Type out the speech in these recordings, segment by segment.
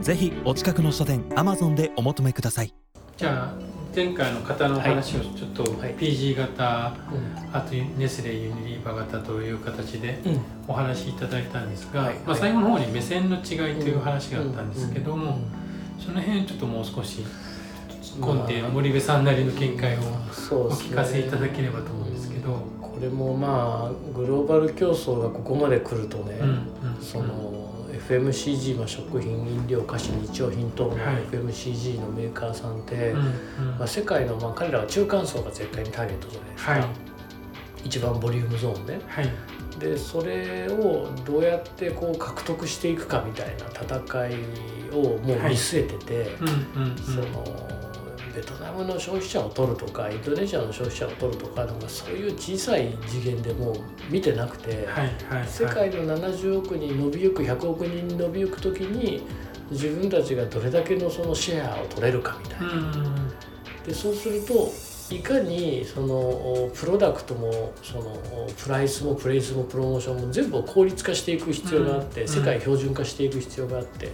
ぜひお近くの書店 Amazon でお求めください。じゃあ前回の方のお話をちょっとはい。PG 型、あとネスレユニリーバ型という形でうん。お話しいただいたんですが、はい。まあ、最後の方に目線の違いという話があったんですけども、その辺ちょっともう少し突っ込んでまあ森部さんなりの見解をお聞かせいただければと思うんですけど。これもまあグローバル競争がここまで来るとね、うんうん。その FMCG、まあ、食品飲料菓子日用品等のはい。FMCG のメーカーさんって、うんうん。まあ、世界の、まあ、彼らは中間層が絶対にターゲットじゃないですか、はい。一番ボリュームゾーンね。はい。でそれをどうやってこう獲得していくかみたいな戦いをもう見据えてて、そのベトナムの消費者を取るとかインドネシアの消費者を取るとかなんかそういう小さい次元でもう見てなくて、はいはいはい。世界の70億人伸びゆく100億人に伸びゆく時に自分たちがどれだけのそのシェアを取れるかみたいな。うんでそうするといかにそのプロダクトもそのプライスもプレイスもプロモーションも全部を効率化していく必要があって、うん。世界標準化していく必要があって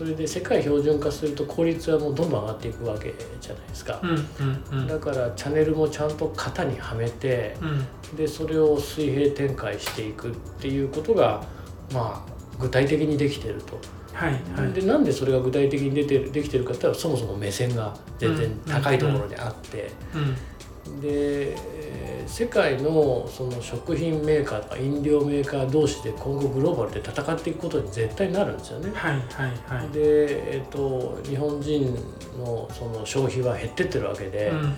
それで世界標準化すると効率はもうどんどん上がっていくわけじゃないですか。う。んうんうん。だからチャンネルもちゃんと型にはめてうん。でそれを水平展開していくっていうことがまあ具体的にできてると。はいはい。でなんでそれが具体的に出てるできてるかって言ったらそもそも目線が全然高いところにあって、うんで、えー世界のその食品メーカーとか飲料メーカー同士で今後グローバルで戦っていくことに絶対なるんですよね。はいはいはいで、えー、と日本人のその消費は減ってってるわけで、うんうん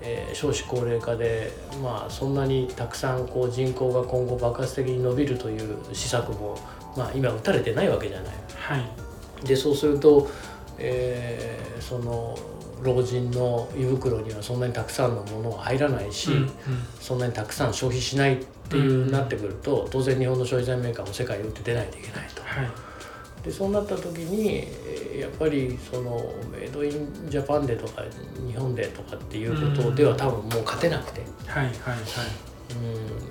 えー少子高齢化で、まあ、そんなにたくさんこう人口が今後爆発的に伸びるという施策も、まあ、今打たれてないわけじゃない。はいでそうすると、えーその老人の胃袋にはそんなにたくさんのものが入らないし、うんうん。そんなにたくさん消費しないっていううんなってくると当然日本の消費財メーカーも世界に打って出ないといけないと。はい。でそうなった時にえーやっぱりそのメイドインジャパンでとか日本でとかっていうことでは多分もう勝てなくて、はいはいはい。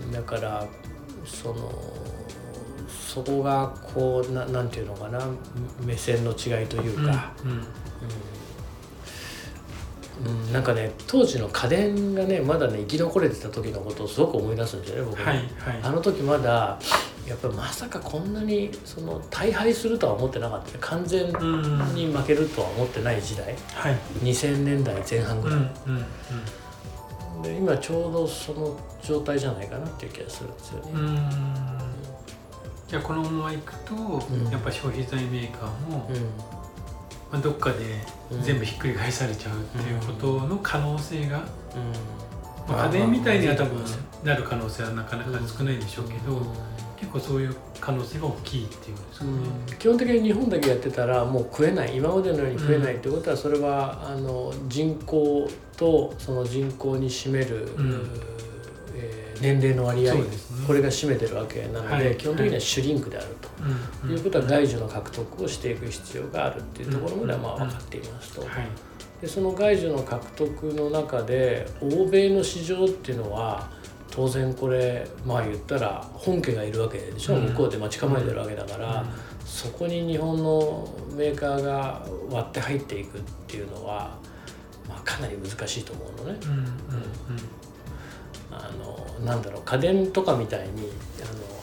うん、だからそのそこがこうななんていうのかな目線の違いというか。うんうん。うん、なんかね当時の家電がねまだね生き残れてた時のことをすごく思い出すんですよね僕ね、はいはい。あの時まだやっぱりまさかこんなにその大敗するとは思ってなかった。ね完全に負けるとは思ってない時代。2000年代前半ぐらい、うんうんうん。で今ちょうどその状態じゃないかなっていう気がするんですよね、うんじゃあこのままいくと、ん。やっぱ消費財メーカーも、うん。まあ、どっかでうん全部ひっくり返されちゃうっていうことの可能性が、うん。まあ、家電みたいには多分なる可能性はなかなか少ないんでしょうけど、うん。結構そういう可能性が大きいっていうんですかね。基本的に日本だけやってたらもう食えない。今までのように食えないってことはそれはあの人口とその人口に占める、んえー年齢の割合、ね。これが占めてるわけなので、はい。基本的にはシュリンクであると。うんいうことは外需の獲得をしていく必要があるっていうところまではまあ分かっていますと。はい。でその外需の獲得の中で欧米の市場っていうのは当然これまあ言ったら本家がいるわけでしょ、うん。向こうで待ち構えてるわけだから、そこに日本のメーカーが割って入っていくっていうのは、まあ、かなり難しいと思うのね。うんうんうんあのなんだろう家電とかみたいに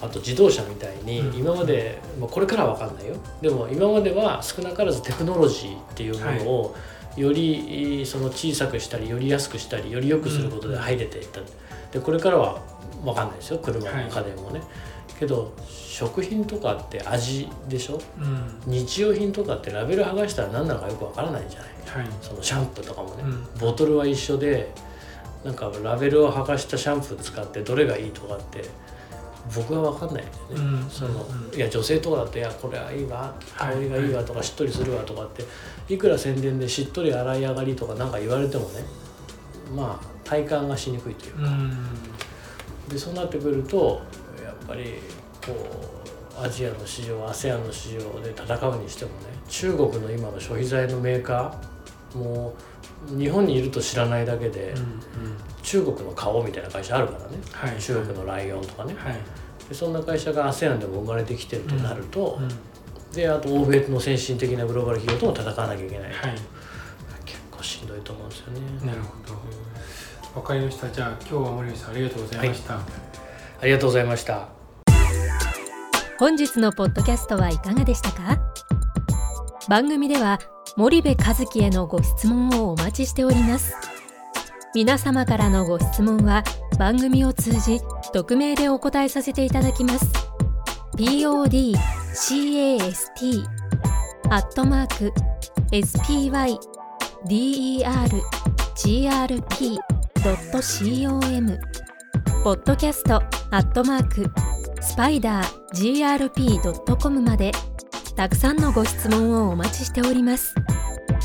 あのあと自動車みたいにうん。今まで、まあ、これからは分かんないよ。でも今までは少なからずテクノロジーっていうものをよりその小さくしたりより安くしたりより良くすることで入れていった、でこれからは分かんないですよ。車もはい。家電もね、けど食品とかって味でしょ？うん。日用品とかってラベル剥がしたら何なのかよく分からないじゃない。はい。そのシャンプーとかもね、うん。ボトルは一緒でなんかラベルを剥がしたシャンプー使ってどれがいいとかって僕は分かんないんだよね、うんそのうん。いや女性とかだと「いやこれはいいわ香りがいいわ」とか「しっとりするわ」とかっていくら宣伝でしっとり洗い上がりとかなんか言われてもねまあ体感がしにくいというか、うん。でそうなってくるとやっぱりこうアジアの市場 ASEAN の市場で戦うにしてもね中国の今の消費財のメーカーもう日本にいると知らないだけで、うんうん中国の顔みたいな会社あるからね、はい。中国のライオンとかね、はい。でそんな会社が ASEAN でも生まれてきてるとなると、うん。であと欧米の先進的なグローバル企業とも戦わなきゃいけない、はい。結構しんどいと思うんですよね。なるほど。わかりました。じゃあ今日は森口さんありがとうございました、ありがとうございました。本日のポッドキャストはいかがでしたか？番組では森部和樹へのご質問をお待ちしております皆様からのご質問は番組を通じ匿名でお答えさせていただきます podcast アットマーク spydergrp.com ポッドキャストアットマークスパイダー grp.com までたくさんのご質問をお待ちしております。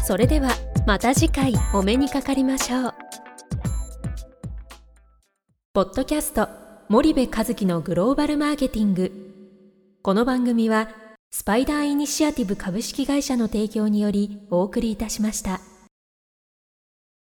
それではまた次回お目にかかりましょう。ポッドキャスト森部和樹のグローバルマーケティング。この番組はスパイダーイニシアティブ株式会社の提供によりお送りいたしました。